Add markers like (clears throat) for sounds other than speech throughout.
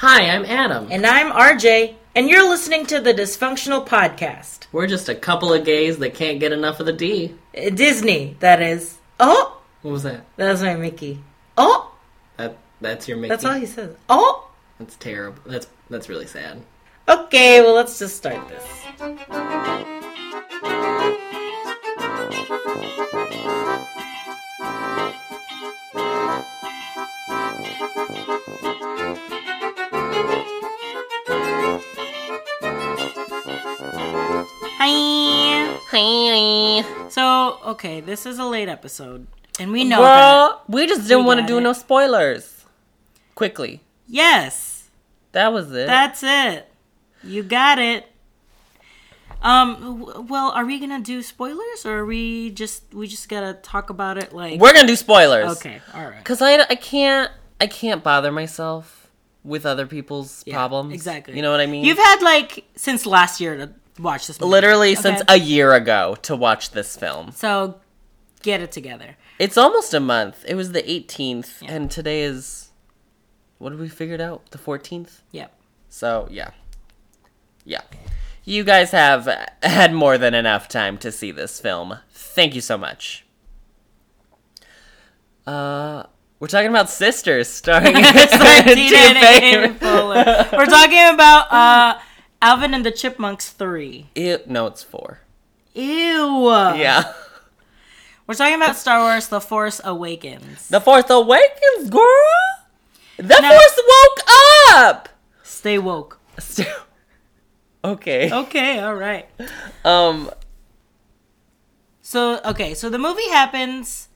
Hi, I'm Adam. And I'm RJ, and you're listening to the Disfunctional Podcast. We're just a couple of gays that can't get enough of the D. Uh, Disney, that is. Oh! What was that? That's my Mickey. Oh! That that's your Mickey. That's all he says. Oh! That's terrible. That's that's really sad. Okay, well, let's just start this. Hi. Hi. So, okay, this is a late episode, and we know that. We just didn't We want to got do it. no spoilers. Quickly. Yes, That was it. that's it. You got it. Um. w- Well, are we gonna do spoilers, or are we just we just gotta talk about it like? We're gonna do spoilers. okay. All right. Cause I, I can't I can't bother myself with other people's Yeah, problems. Exactly. You know what I mean? You've had like since last year to watch this. Movie. literally Okay. since a year ago to watch this film. So, get it together. It's almost a month. It was the 18th, Yeah. and today is what did we figured out? The 14th. Yep. So yeah, yeah. You guys have had more than enough time to see this film. Thank you so much. Uh, we're talking about Sisters, starring Tina Tina and Fey. Amy Poehler. We're talking about uh, Alvin and the Chipmunks three. Ew, no, it's four. Ew. Yeah. We're talking about Star Wars: The Force Awakens. The Force Awakens, girl. The Now- Force woke up. Stay woke. okay. Okay. All right. Um. So okay. So the movie happens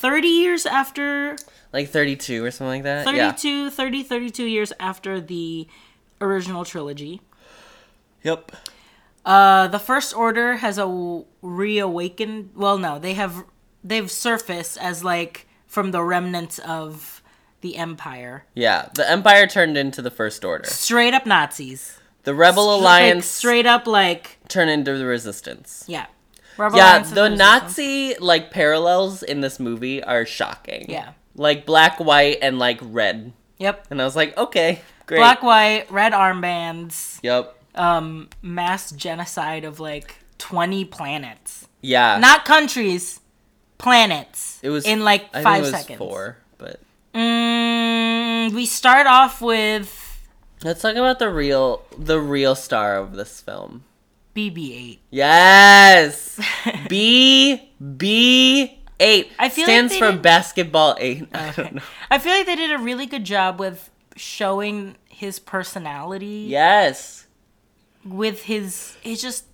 30 years after Like 32 or something like that. Yeah. 32 30 32 years after the original trilogy. Yep. Uh, the First Order has a reawakened. Well, no, they have they've surfaced as like from the remnants of the Empire, Yeah. The Empire turned into the First Order. straight up Nazis. The Rebel Like, Alliance straight up like turn into the Resistance. yeah. Rebel Yeah, the Nazi like parallels in this movie are shocking. Yeah. Like black, white, and like red. Yep. And I was like, okay, great. Black, white, red armbands. Yep. Um, mass genocide of like twenty planets, Yeah. not countries, planets. it was in like five it was seconds. Four, but Mm, we start off with let's talk about the real, the real star of this film. BB-8. Yes. (laughs) B B eight. I feel stands they for did- basketball eight. (laughs) I don't know. I feel like they did a really good job with showing his personality. Yes. With his, it's just.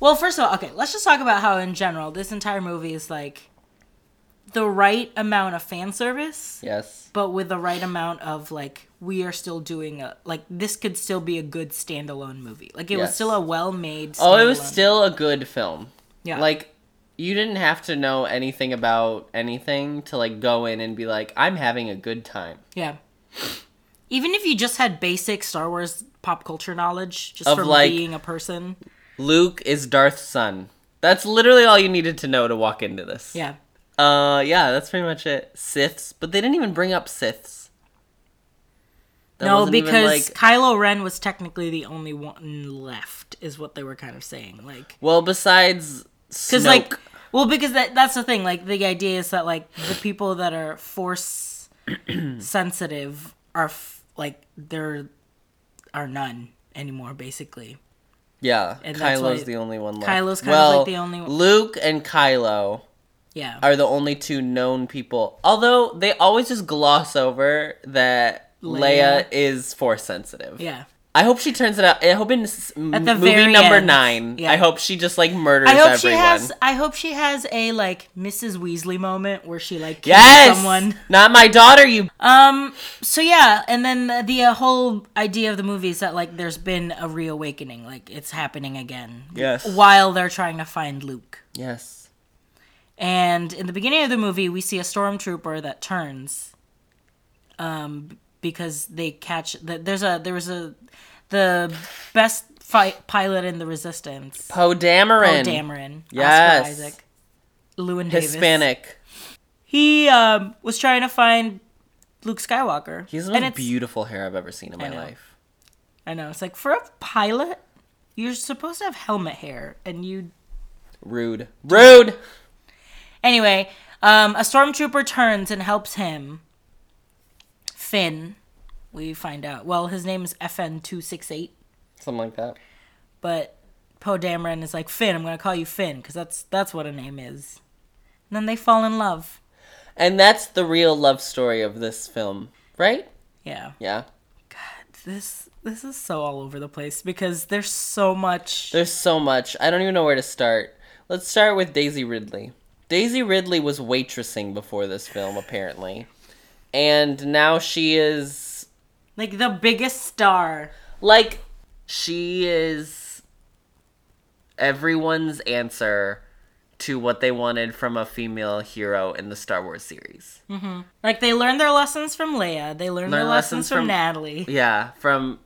Well, first of all, okay, let's just talk about how, in general, this entire movie is like the right amount of fan service, Yes. but with the right amount of like we are still doing a like this could still be a good standalone movie. Like it was still a well-made. Oh, it was still a good film. yeah. Like you didn't have to know anything about anything to like go in and be like, I'm having a good time. Yeah. Even if you just had basic Star Wars pop culture knowledge, just Of, from like- being a person. Luke is Darth's son. That's literally all you needed to know to walk into this. Yeah. Uh, yeah, that's pretty much it. Siths, but they didn't even bring up Siths. That no, because like- Kylo Ren was technically the only one left, is what they were kind of saying. Like, well, besides because like, well, because that that's the thing. Like, the idea is that like the people that are force (clears throat) sensitive are f- like there are none anymore, basically. yeah, and Kylo's the only one left. Kylo's kind of well, like the only one- Luke and Kylo Yeah. are the only two known people. Although they always just gloss over that Leia, Leia. is force sensitive. yeah. I hope she turns it out. I hope in movie number end. nine, Yeah. I hope she just like murders I hope everyone. she has. I hope she has a like Mrs. Weasley moment where she like kills yes, someone. not my daughter. You Um. So yeah, and then the, the uh, whole idea of the movie is that like there's been a reawakening, like it's happening again. Yes. While they're trying to find Luke, yes. And in the beginning of the movie, we see a stormtrooper that turns. Um, because they catch that there's a there was a the best fight pilot in the Resistance. Poe Dameron, Poe Dameron. Yes. Oscar Isaac. Llewyn Davis. Hispanic. He um, was trying to find Luke Skywalker. He's the most beautiful hair I've ever seen in my know. life. I know. It's like for a pilot, you're supposed to have helmet hair, and you. Rude. Rude. Anyway, um, a stormtrooper turns and helps him. Finn, we find out. Well, his name is FN two six eight, Something like that. but Poe Dameron is like Finn. I'm gonna call you Finn because that's that's what a name is. And then they fall in love. And that's the real love story of this film, right? Yeah. Yeah. God, this this is so all over the place because there's so much. There's so much. I don't even know where to start. Let's start with Daisy Ridley. Daisy Ridley was waitressing before this film, apparently. And now she is like the biggest star. like she is everyone's answer to what they wanted from a female hero in the Star Wars series. Mm-hmm. Like they learned their lessons from Leia. They learned their lessons, lessons from, from- Natalie. Yeah, from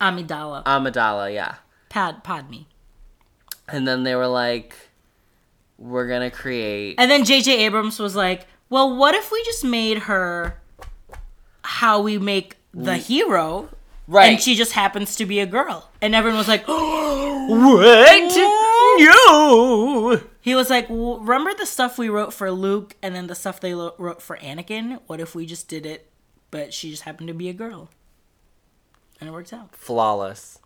Amidala. Amidala, yeah. Pad Padme. And then they were like we're to create And then J.J. Abrams was like, "Well, what if we just made her how we make the hero, right. and she just happens to be a girl?" And everyone was like, (gasps) what? No. "He was like, well, remember the stuff we wrote for Luke, and then the stuff they lo- wrote for Anakin? What if we just did it, but she just happened to be a girl?" And it works out. flawless.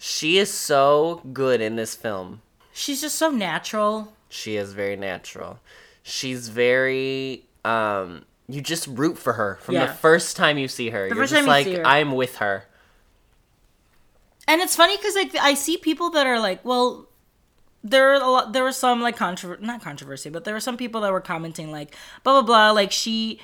She is so good in this film. She's just so natural. She is very natural. She's very um you just root for her from Yeah. the first time you see her. You're first just time you like see her. I'm with her. And it's funny because like I see people that are like, well, there are a lot. There was some like controversy, not controversy, but there were some people that were commenting like, blah blah blah, like she,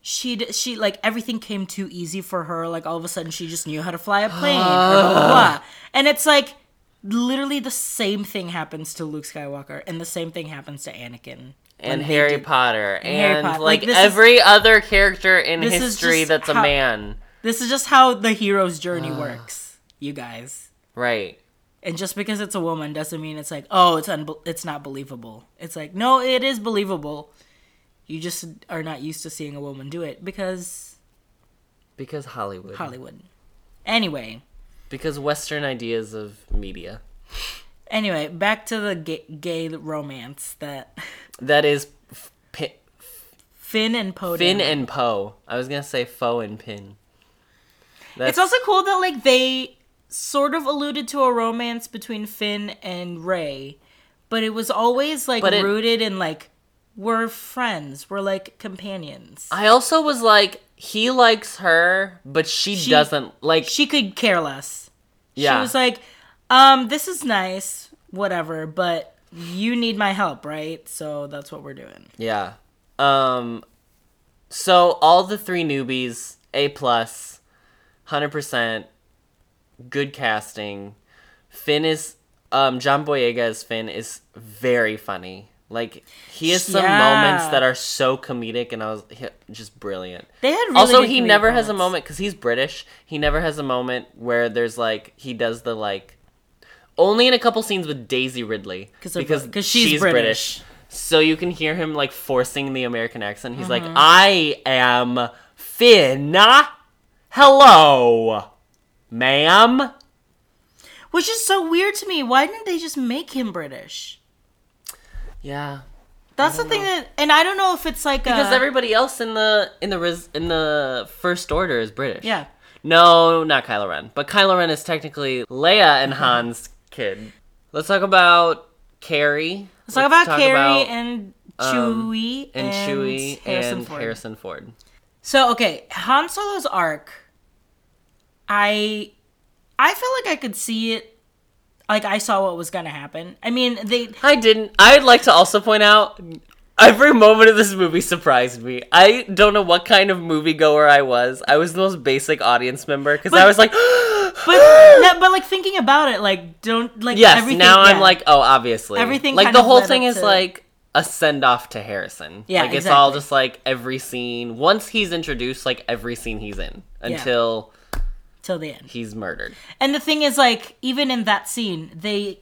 she she like everything came too easy for her. Like all of a sudden she just knew how to fly a plane, blah blah blah. (gasps) And it's like literally the same thing happens to Luke Skywalker, and the same thing happens to Anakin. And Harry Potter and, Harry Potter. like, Like, this is- every other character in history that's a man. This is just how the hero's journey (sighs) works, you guys. Right. And just because it's a woman doesn't mean it's like, oh, it's unbe- it's not believable. It's like, no, it is believable. You just are not used to seeing a woman do it because Because Hollywood. Hollywood. Anyway, Because Western ideas of media. anyway, back to the gay, gay romance that That is f- pi- Finn and Poe. Finn and Poe. I was gonna say Foe and Pin. That's, It's also cool that like they sort of alluded to a romance between Finn and Rey, but it was always like it- rooted in like we're friends, we're like companions. I also was like, he likes her, but she, She- doesn't like. she could care less. Yeah, She was like, um, this is nice, whatever, but you need my help, right? So that's what we're doing. yeah. Um, so all the three newbies, A plus, hundred percent, good casting. Finn is, um, John Boyega as Finn is very funny. Like he has some Yeah. moments that are so comedic, and I was he- just brilliant. They had really also he never has a moment because he's british he never has a moment where there's like he does the like only in a couple scenes with daisy ridley 'Cause because Brit- 'cause she's British. so you can hear him like forcing the american accent he's Mm-hmm. like i am finn hello ma'am Which is so weird to me. Why didn't they just make him British? Yeah That's the thing that, and I don't know if it's like because a, everybody else in the in the res, in the first order is british yeah. No, not Kylo Ren. But Kylo Ren is technically Leia and Uh-huh. Han's kid. Let's talk about Carrie. Let's talk about Carrie about, and um, Chewie and Chewie Harrison and Ford. Harrison Ford. So okay, Han Solo's arc. I, I feel like I could see it. Like I saw what was gonna happen. I mean, they I didn't. I'd like to also point out every moment of this movie surprised me. I don't know what kind of moviegoer I was. I was the most basic audience member because I was like, (gasps) But but like thinking about it, like don't like yes. everything. now I'm like, oh, obviously, Everything Like the whole thing is to- like a send off to Harrison. Yeah, like it's all just like every scene. Once he's introduced, like every scene he's in until till the end. he's murdered. And the thing is, like even in that scene, they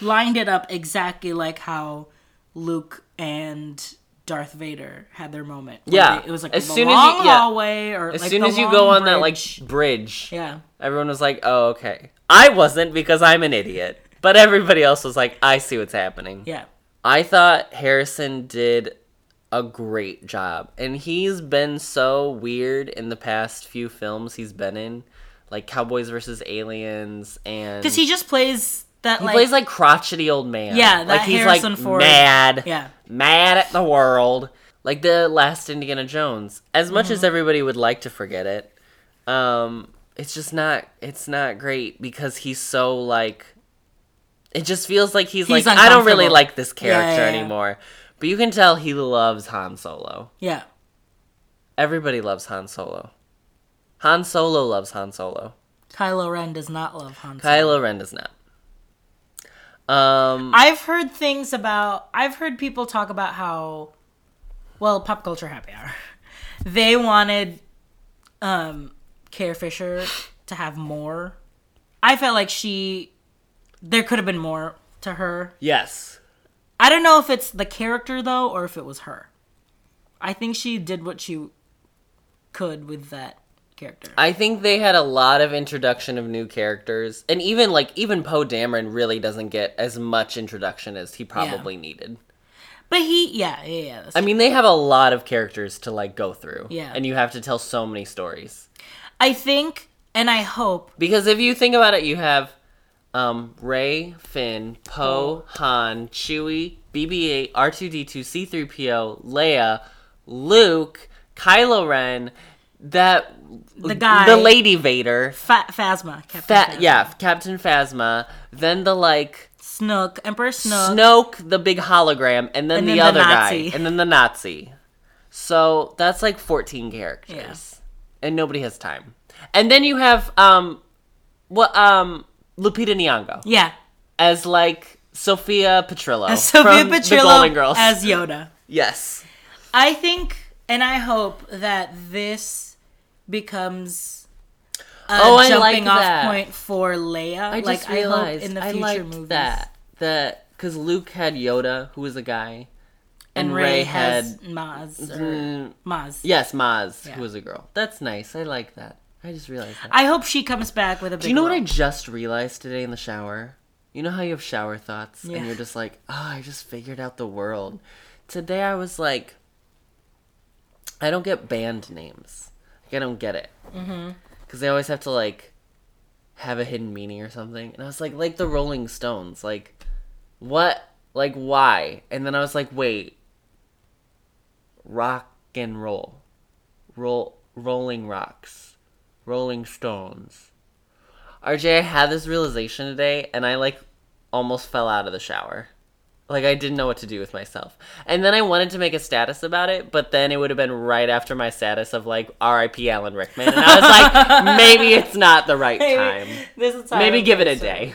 lined it up exactly like how Luke and Darth Vader had their moment. Yeah. they- it was like As soon as long you- yeah. hallway or As like soon as you go on that like bridge. bridge, yeah, everyone was like, "Oh, okay." I wasn't because I'm an idiot, but everybody else was like, "I see what's happening." yeah, I thought Harrison did a great job, and he's been so weird in the past few films he's been in, like Cowboys versus Aliens, and because he just plays that he like plays like crotchety old man. Yeah, like he's Harrison like Ford- mad, yeah. mad at the world, like the last Indiana Jones. As much Mm-hmm. as everybody would like to forget it, um, it's just not. It's not great because he's so like. It just feels like he's, He's like I don't really like this Yeah, yeah, character yeah. anymore. But you can tell he loves Han Solo. yeah. Everybody loves Han Solo. Han Solo loves Han Solo. Kylo Ren does not love Han Solo. Kylo Ren does not. Um, I've heard things about. I've heard people talk about how, well, pop culture happy hour. (laughs) They wanted, um, Carrie Fisher to have more. I felt like she, there could have been more to her. yes. I don't know if it's the character though, or if it was her. I think she did what she could with that character. I think they had a lot of introduction of new characters, and even like even Poe Dameron really doesn't get as much introduction as he probably needed. But he, yeah, yeah, yeah. That's I mean, they have a lot of characters to like go through, Yeah. and you have to tell so many stories. I think, and I hope, Because if you think about it, you have um, Rey, Finn, Poe, Han, Chewie, BB-8, R2D2, C-3PO, Leia, Luke, Kylo Ren, that The guy- the Lady Vader, Fa- Phasma, Captain Fa- Phasma. yeah, Captain Phasma, then the like Snook, Emperor Snook. Snoke, the big hologram, and then And the then the other Nazi. guy, and then the Nazi. So that's like 14 characters. Yeah. And nobody has time. And then you have um what um Lupita Nyong'o Yeah, as like Sophia Petrillo as Sophia from the Petrillo Golden Girls. as Yoda. (laughs) yes. I think, and I hope that this becomes a Oh, I jumping like off that. point for Leia. I like just I realized hope in the I future liked movies that that cuz Luke had Yoda who was a guy and Rey has Maz Mm, Maz. yes, Maz Yeah. who was a girl. That's nice. I like that. I just realized that. I hope she comes back with a big. Do you know what I just realized today in the shower? You know how you have shower thoughts Yeah. and you're just like, oh, I just figured out the world. Today I was like, I don't get band names. Like, I don't get it. Mm-hmm. Because they always have to like have a hidden meaning or something. And I was like, like the Rolling Stones. Like, what? Like, why? And then I was like, wait. Rock and roll. Roll, rolling rocks. Rolling Stones. RJ, I had this realization today, and I like almost fell out of the shower. Like I didn't know what to do with myself. And then I wanted to make a status about it, but then it would have been right after my status of like R.I.P. Alan Rickman, and I was like, (laughs) maybe it's not the right time. This is Maybe give it a so- day,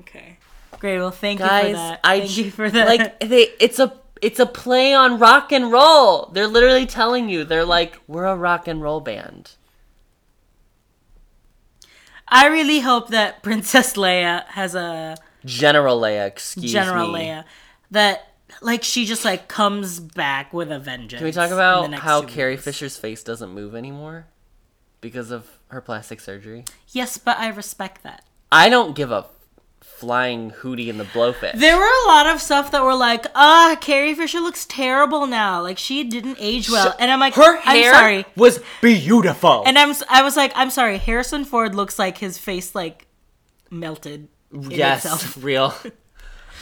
Okay. Great. Well, thank you for that. I thank you for that. like they. It's a it's a play on rock and roll. They're literally telling you they're like we're a rock and roll band. I really hope that Princess Leia has a General Leia, excuse me. General me. Leia that like she just like comes back with a vengeance. Can we talk about how Carrie movies. Fisher's face doesn't move anymore because of her plastic surgery? Yes, but I respect that. I don't give a flying hootie in the blowfish. There were a lot of stuff that were like, ah, Carrie Fisher looks terrible now. Like she didn't age well, and I'm like, her I'm hair sorry. was beautiful. And I'm I was like, I'm sorry. Harrison Ford looks like his face like melted. In yes, itself. (laughs) real. (laughs)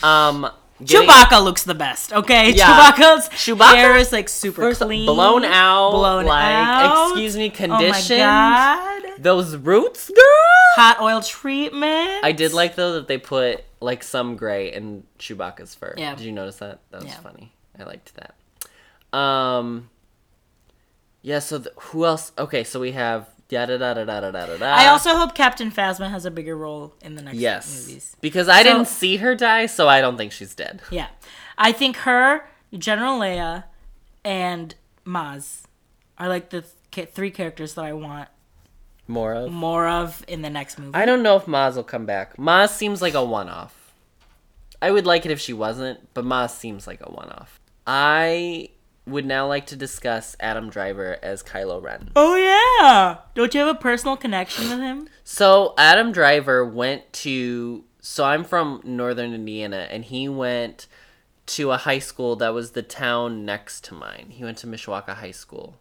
Um, getting- Chewbacca looks the best. Okay, Yeah. Chewbacca's Chewbacca- hair is like super First, clean, blown out, blown like, out. excuse me, Oh my conditioned. god, Those roots, girl. hot oil treatment. I did like though that they put like some gray in Chewbacca's fur. Yeah. Did you notice that? That was Yeah. funny. I liked that. Um. Yeah. So th- who else? Okay. So we have I also hope Captain Phasma has a bigger role in the next yes movies. because I So- didn't see her die, so I don't think she's dead. Yeah, I think her, General Leia, and Maz are like the th- three characters that I want More of. more of in the next movie. I don't know if Maz will come back. Maz seems like a one-off. I would like it if she wasn't, but Maz seems like a one-off. I would now like to discuss Adam Driver as Kylo Ren. Oh yeah. Don't you have a personal connection with him? So Adam Driver went to. So I'm from Northern Indiana, and he went to a high school that was the town next to mine. He went to Mishawaka High School.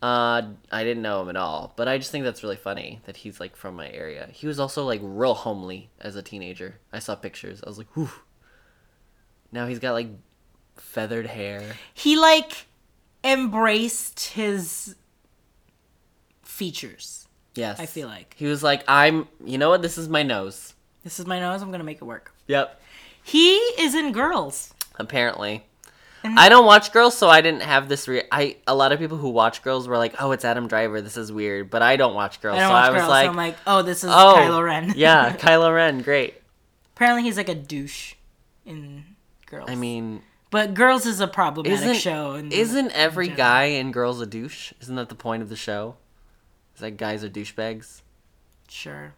Uh, I didn't know him at all, but I just think that's really funny that he's like from my area. He was also like real homely as a teenager. I saw pictures. I was like, whew. Now he's got like feathered hair. He like embraced his features. Yes, I feel like. he was like, I'm. You know what? This is my nose. This is my nose. I'm gonna make it work. Yep. He is in Girls. Apparently. And- I don't watch Girls, so I didn't have this. Re- I a lot of people who watch Girls were like, "Oh, it's Adam Driver. This is weird." But I don't watch Girls, I don't so watch I was Girls, like, so I'm like, oh, this is "Oh, Kylo Ren. (laughs) yeah, (laughs) Kylo Ren, great." Apparently, he's like a douche in Girls. I mean, but Girls is a problematic isn't show. And isn't every guy in Girls a douche? Isn't that the point of the show? Is that guys are douchebags? sure?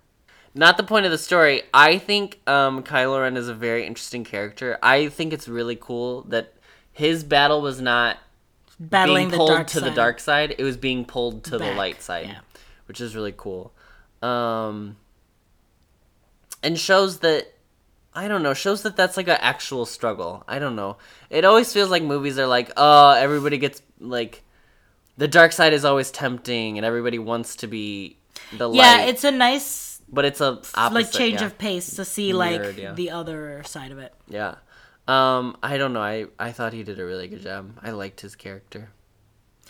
Not the point of the story. I think um, Kylo Ren is a very interesting character. I think it's really cool that his battle was not Battling being the pulled dark to the dark side. It was being pulled to the light side, yeah. which is really cool. Um, and shows that I don't know, shows that that's like an actual struggle. I don't know. It always feels like movies are like, oh, everybody gets like the dark side is always tempting, and everybody wants to be the light. Yeah, it's a nice but it's a opposite, like change yeah. of pace to see like yeah. the other side of it. Yeah. Um, I don't know. I, I thought he did a really good job. I liked his character.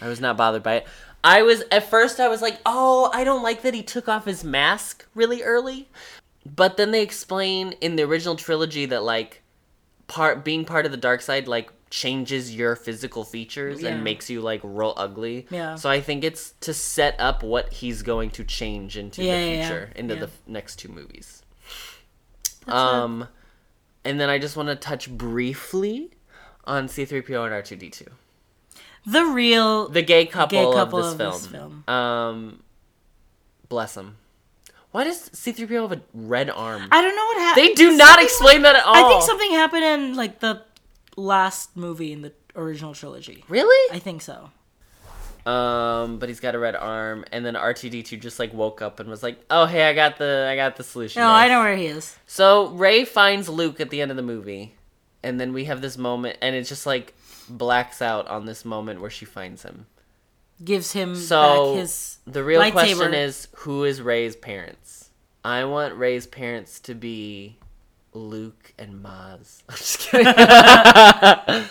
I was not bothered by it. I was at first I was like, "Oh, I don't like that he took off his mask really early." But then they explain in the original trilogy that like part being part of the dark side like changes your physical features Yeah. and makes you like real ugly. Yeah. So I think it's to set up what he's going to change into Yeah, the yeah, yeah. future, into the f- next two movies. That's Um, and then I just want to touch briefly on C3PO and R2D2, The real the gay couple, gay couple of, this, of film. this film. Um, bless them. Why does C3PO have a red arm? I don't know what happened. they do not explain that at all. I think something happened in like the last movie in the original trilogy. Really? I think so. Um, but he's got a red arm, and then R2D2 just like woke up and was like, "Oh, hey, I got the, I got the solution." No, guys." I know where he is. So Rey finds Luke at the end of the movie, and then we have this moment, and it just like blacks out on this moment where she finds him. Gives him So back his the real lightsaber. question is, who is Rey's parents? I want Rey's parents to be Luke and Maz. (laughs) I'm just kidding. (laughs)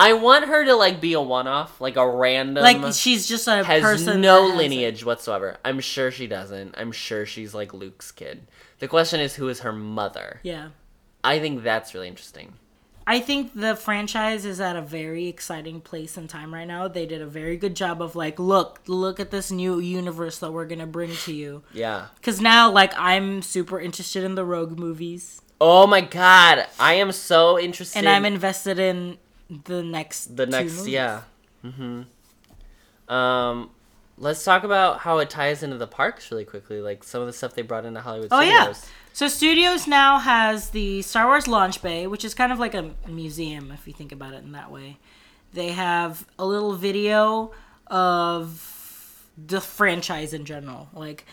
I want her to like be a one-off, like a random. like she's just a has person no lineage whatsoever. I'm sure she doesn't. I'm sure she's like Luke's kid. The question is, who is her mother? Yeah. I think that's really interesting. I think the franchise is at a very exciting place in time right now. They did a very good job of like, look, look at this new universe that we're gonna bring to you. Yeah. Because now, like, I'm super interested in the Rogue movies, Oh my god, I am so interested. and I'm invested in the next the next yeah mm-hmm um let's talk about how it ties into the parks really quickly like some of the stuff they brought into hollywood Oh yeah. So Studios now has the Star Wars launch bay, which is kind of like a museum if you think about it in that way. They have a little video of the franchise in general. Like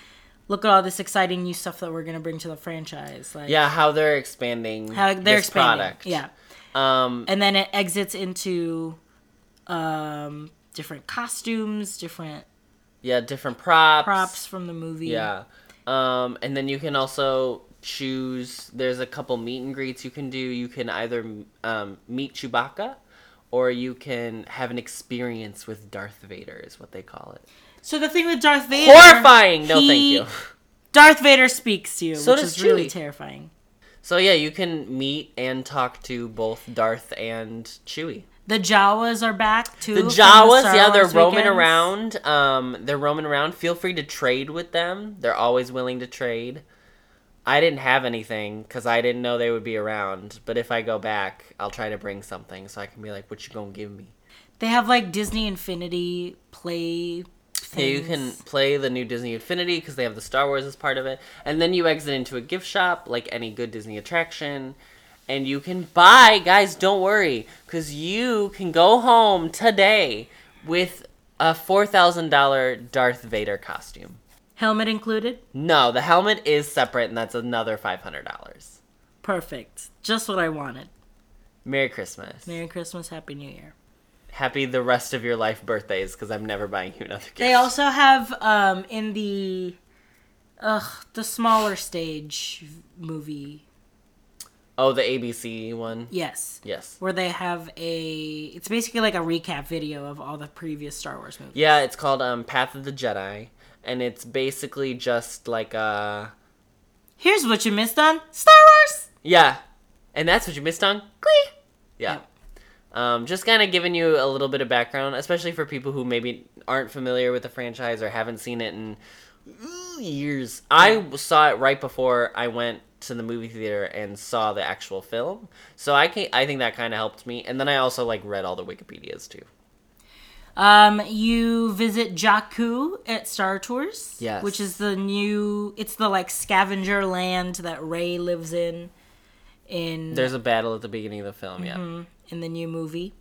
look at all this exciting new stuff that we're going to bring to the franchise. Like yeah how they're expanding how they're this expanding. product Yeah. um And then it exits into um different costumes, different yeah different props. Props from the movie. yeah. Um and then you can also choose there's a couple meet and greets you can do. You can either um, meet chewbacca or you can have an experience with darth vader is what they call it. So the thing with Darth Vader horrifying. No thank you. Darth Vader speaks to you, So which does is really terrifying. So yeah, you can meet and talk to both Darth and Chewie. The Jawas are back too. The Jawas, Star yeah, they're roaming weekends. around. Um, they're roaming around. Feel free to trade with them. They're always willing to trade. I didn't have anything because I didn't know they would be around. But if I go back, I'll try to bring something so I can be like, "What you gonna give me?" They have like Disney Infinity play. Yeah, you can play the new Disney Infinity because they have the Star Wars as part of it, and then you exit into a gift shop like any good Disney attraction, and you can buy, guys, don't worry, because you can go home today with a $4,000 Darth Vader costume. Helmet included? No, the helmet is separate, and that's another $500. Perfect. Just what I wanted. Merry Christmas. Merry Christmas, Happy New Year. Happy the rest of your life birthdays, because I'm never buying you another gift. They also have um in the ugh the smaller stage movie. Oh, the ABC one? Yes. Yes. Where they have a it's basically like a recap video of all the previous Star Wars movies. Yeah, it's called um, Path of the Jedi, and it's basically just like a. Here's what you missed on Star Wars. yeah, and that's what you missed on Glee. Yeah, Yep. um, just kind of giving you a little bit of background, especially for people who maybe aren't familiar with the franchise or haven't seen it in years. I saw it right before I went to the movie theater and saw the actual film, so I can I think that kind of helped me. And then I also like read all the Wikipedias too. Um, you visit Jakku at Star Tours. Yes. Which is the new. It's the like scavenger land that Rey lives in. In There's a battle at the beginning of the film. Yeah. in the new movie.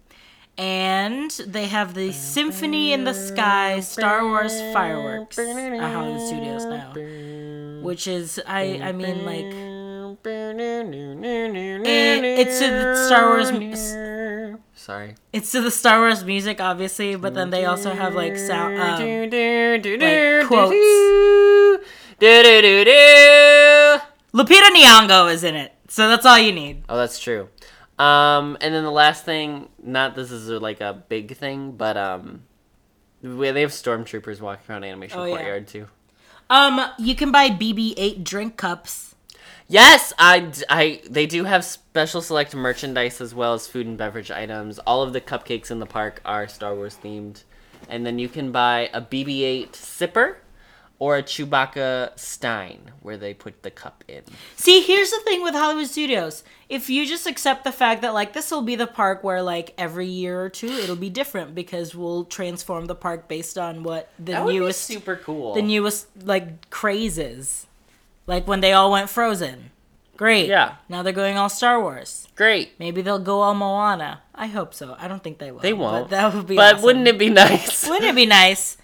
And they have the Symphony in the Sky Star Wars fireworks at Hollywood Studios now. Which is I I mean like it's to the Star Wars Sorry. it's to the Star Wars music obviously, but then they also have like sound um, like quotes. Lupita Nyong'o is in it. So that's all you need. Oh, that's true. Um, and then the last thing, not this is like a big thing, but um, they have stormtroopers walking around Animation Oh, yeah. Courtyard too. Um you can buy BB-8 drink cups. Yes, I, I, they do have special select merchandise as well as food and beverage items. All of the cupcakes in the park are Star Wars themed, and then you can buy a BB-8 sipper or a Chewbacca stein where they put the cup in. See, here's the thing with Hollywood Studios. If you just accept the fact that like this will be the park where like every year or two it'll be different because we'll transform the park based on what the That newest super cool. the newest like crazes. Like when they all went Frozen. Great. Yeah. Now they're going all Star Wars. Great. Maybe they'll go all Moana. I hope so. I don't think they will. They won't. But that would be But awesome. wouldn't it be nice? (laughs) Wouldn't it be nice?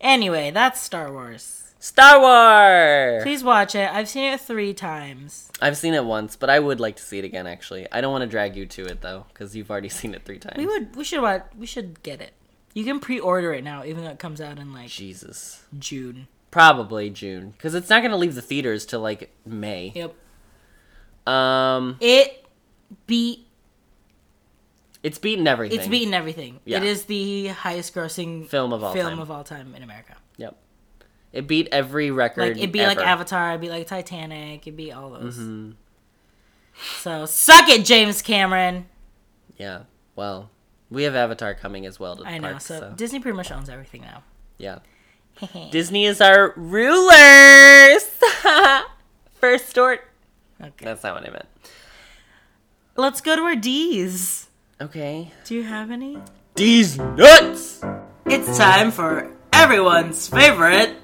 Anyway, that's Star Wars. Star Wars. Please watch it. I've seen it three times. I've seen it once, but I would like to see it again. Actually, I don't want to drag you to it though, because you've already (laughs) seen it three times. We would. We should watch. We should get it. You can pre-order it now, even though it comes out in like Jesus. June. Probably June, because it's not going to leave the theaters till like May. Yep. Um, It beat. it's beaten everything. It's beaten everything. Yeah. It is the highest-grossing Film of all film time. of all time in America. Yep. It beat every record. Like it'd be like. Avatar, it'd be like Titanic, it'd be all those. Mm-hmm. So suck it, James Cameron. Yeah. Well, we have Avatar coming as well to the I know. so, so Disney pretty much owns everything now. yeah. (laughs) Disney is our rulers. (laughs) First stort. okay. That's not what I meant. Let's go to our D's. Okay. Do you have any? D's nuts. It's time for everyone's favorite.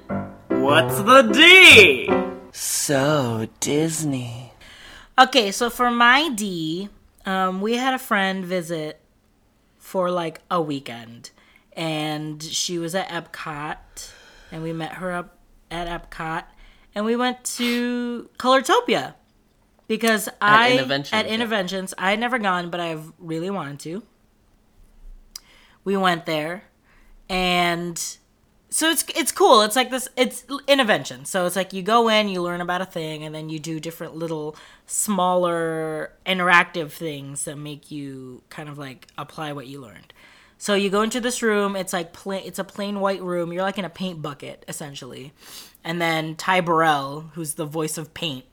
What's the D? So Disney. Okay, so for my D, um, we had a friend visit for like a weekend, and she was at Epcot, and we met her up at Epcot, and we went to Colortopia because I Interventions, at yeah. Interventions I had never gone, but I've really wanted to. We went there, and so it's it's cool. It's like this. It's intervention. So it's like you go in, you learn about a thing, and then you do different little smaller interactive things that make you kind of like apply what you learned. So you go into this room. It's like plain. It's a plain white room. You're like in a paint bucket essentially, and then Ty Burrell, who's the voice of Paint,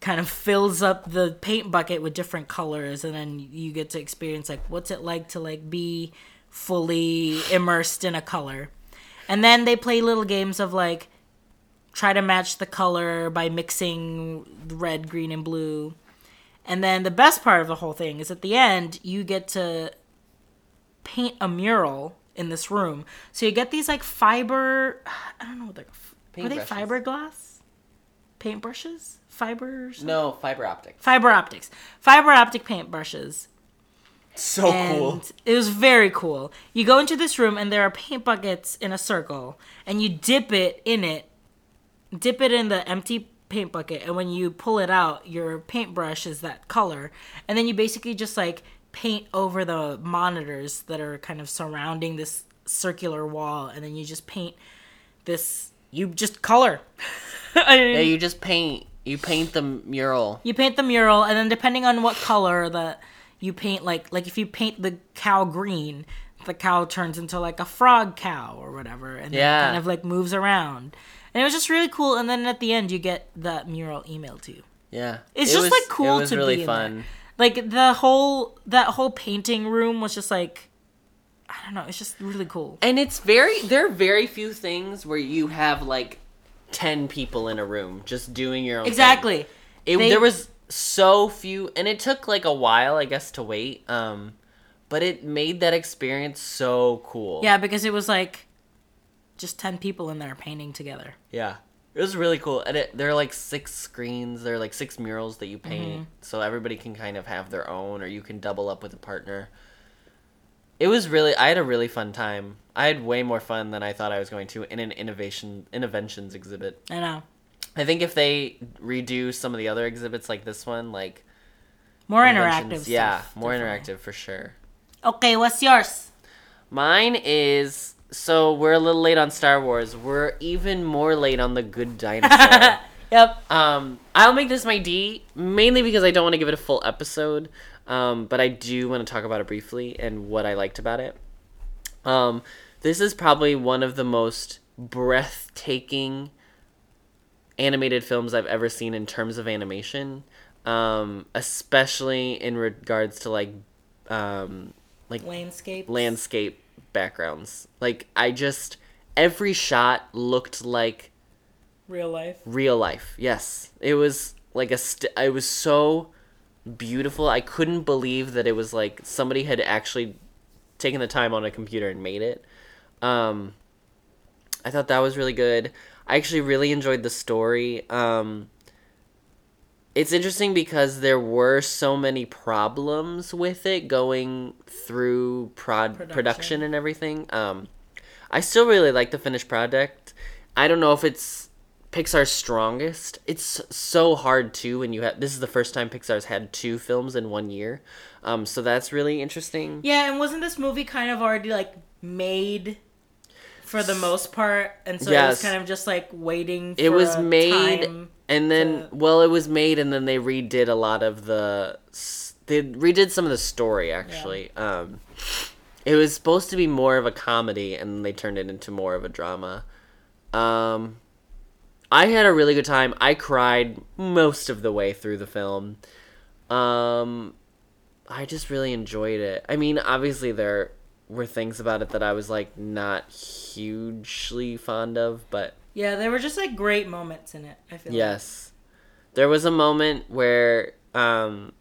kind of fills up the paint bucket with different colors, and then you get to experience like what's it like to like be fully immersed in a color. And then they play little games of like try to match the color by mixing red, green, and blue. And then the best part of the whole thing is at the end, you get to paint a mural in this room. So you get these like fiber, I don't know what they're, are they Paintbrushes. fiberglass? paintbrushes, fibers, No, fiber optic. fiber optics, fiber optic paint brushes. So and it was very cool. You go into this room and there are paint buckets in a circle, and you dip it in it, dip it in the empty paint bucket, and when you pull it out, your paintbrush is that color, and then you basically just like paint over the monitors that are kind of surrounding this circular wall, and then you just paint this. You just color. (laughs) I mean, Yeah, you just paint. You paint the mural. you paint the mural and then depending on what color that you paint like like if you paint the cow green the cow turns into like a frog cow or whatever and then Yeah. kind of like moves around and it was just really cool and then at the end you get that mural emailed to you Yeah, it's It just was- like cool It was to really be in fun. Like the whole that whole painting room was just like i don't know it's just really cool And it's very there are very few things where you have like ten people in a room just doing your own thing. exactly It, They- there was so few, and it took like a while, I guess, to wait. Um, but it made that experience so cool. yeah because it was like just 10 people in there painting together yeah. It was really cool, and it, there are like six screens. There are like six murals that you paint, Mm-hmm. so everybody can kind of have their own, or you can double up with a partner. It was really. I had a really fun time. I had way more fun than I thought I was going to in an innovation innovations exhibit. i know I think if they redo some of the other exhibits like this one, like more interactive yeah, more definitely. interactive for sure. Okay, what's yours? Mine is so we're a little late on Star Wars. We're even more late on the Good (laughs) Dinosaur. Yep. um, I'll make this my D mainly because I don't want to give it a full episode, um, but I do want to talk about it briefly and what I liked about it. Um, this is probably one of the most breathtaking animated films I've ever seen in terms of animation, um, especially in regards to like um, like Landscape. landscape backgrounds. Like I just every shot looked like Real life. real life. Yes, it was like a. St- it was so beautiful. I couldn't believe that it was like somebody had actually taken the time on a computer and made it. Um, I thought that was really good. I actually really enjoyed the story. Um, it's interesting because there were so many problems with it going through prod production, Production. and everything. Um, I still really like the finished product. I don't know if it's Pixar's strongest. It's so hard too when you have. This is the first time Pixar's had two films in one year, um, so that's really interesting. Yeah, and wasn't this movie kind of already like made for the most part, and so it was kind of just like waiting. For It was made, and then to- well, it was made, and then they redid a lot of the. They redid some of the story actually. Um, it was supposed to be more of a comedy, and they turned it into more of a drama. Um, I had a really good time. I cried most of the way through the film. Um, I just really enjoyed it. I mean, obviously there were things about it that I was like not hugely fond of, but Yeah, there were just like great moments in it. I feel. Yes. There was a moment where um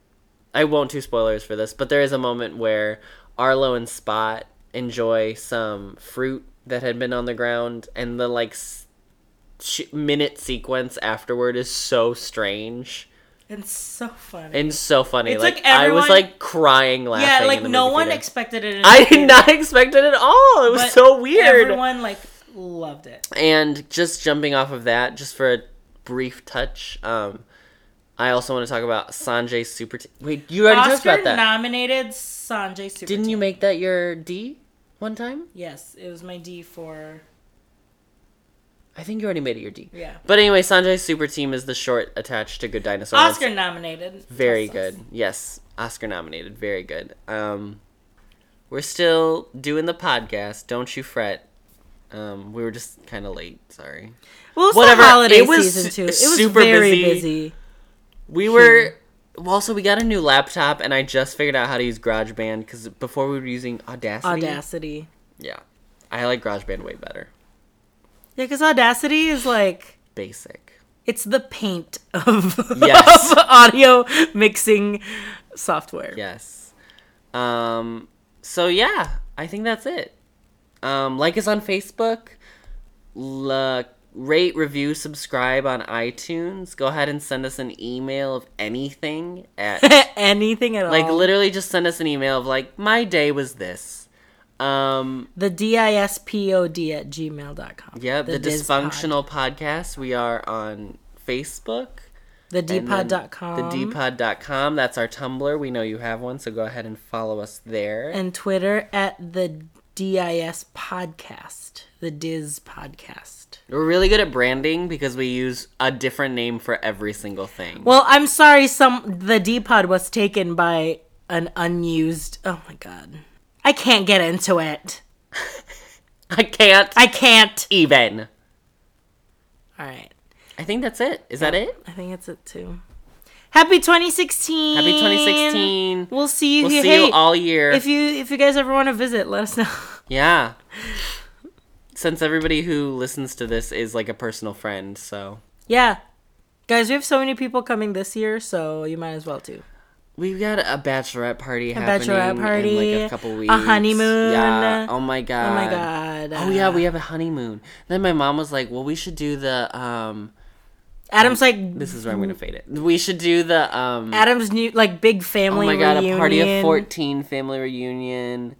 I won't do spoilers for this, but there is a moment where Arlo and Spot enjoy some fruit that had been on the ground and the like s- minute sequence afterward is so strange It's so funny. and so funny. It's like, like I was like crying laughing. yeah, like no one theater. expected it. I did theater, not expect it at all. It was but so weird. Everyone like loved it. And just jumping off of that, just for a brief touch, um, I also want to talk about Sanjay Super. T- Wait, you already talked Oscar about that. nominated Sanjay Super. Didn't you make that your D one time? Yes, it was my D for I think you already made it your D. yeah. But anyway, Sanjay's Super Team is the short attached to Good Dinosaur. Oscar nominated. Very good. Yes, Oscar nominated. Very good. Um, we're still doing the podcast. Don't you fret. Um, we were just kind of late. Sorry. Well, it's Whatever, the holiday it was season too. It was super very busy. busy. We were well. Also, we got a new laptop, and I just figured out how to use GarageBand because before we were using Audacity. Audacity. Yeah, I like GarageBand way better. Yeah, because Audacity is like Basic. it's the paint of, (laughs) Yes. of audio mixing software. Yes. Um. So yeah, I think that's it. Um. Like us on Facebook. La- rate, review, subscribe on iTunes. Go ahead and send us an email of anything at (laughs) Anything at like all. literally just send us an email of like my day was this. Um the dispod at gmail.com. yeah, the, Diz disfunctional podcast. We are on Facebook. The dpod.com. The dpod.com. That's our Tumblr. We know you have one, so go ahead and follow us there. and Twitter at the DIS podcast. The Diz podcast. We're really good at branding because we use a different name for every single thing. Well, I'm sorry some the D pod was taken by an unused Oh my god. I can't get into it. I can't I can't. even. All right. I think that's it. Is that it? I think that's it too. Happy 2016. Happy 2016. We'll see you We'll here. see Hey, you all year. If you if you guys ever want to visit, let us know. (laughs) yeah. Since everybody who listens to this is like a personal friend, so yeah. Guys, we have so many people coming this year, so you might as well too. We've got a bachelorette party A happening bachelorette in party, like a couple weeks. a honeymoon. Yeah. Oh my god. Oh my god. Oh yeah, we have a honeymoon. Then my mom was like, "Well, we should do the um." Adam's like This is where I'm gonna fade it. We should do the um. Adam's new like big family. Oh my god, reunion. a party of 14 family reunion.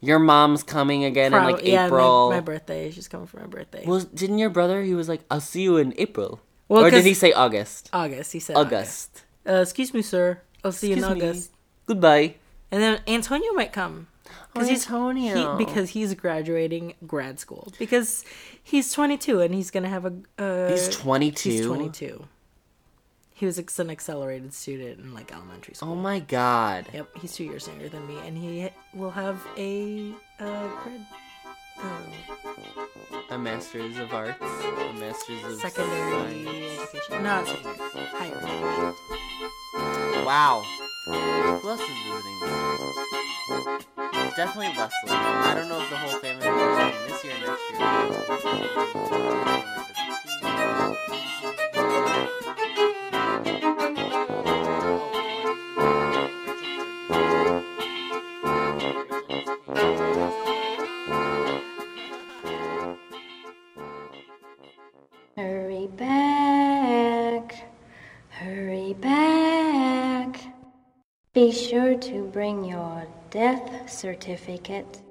Your mom's coming again in like yeah, my- April. my, birthday. She's coming for my birthday. well, didn't your brother? He was like, "I'll see you in April." Well, or did he say August? August. He said August. August. Uh, excuse me, sir. I'll see you in Excuse me. August. Goodbye. And then Antonio might come. Oh, he's Antonio. he, because he's graduating grad school. Because he's 22 and he's gonna have a. Uh, He's 22. He's 22. He was ex- an accelerated student in like elementary school. Oh my god. Yep, he's two years younger than me, and he will have a uh, grad, uh, A master's of arts. A master's of secondary science. education. No, not secondary. Higher. education. Wow. Who else is visiting this year? Definitely Leslie. I don't know if the whole family is visiting this year or next year. Sure to bring your death certificate.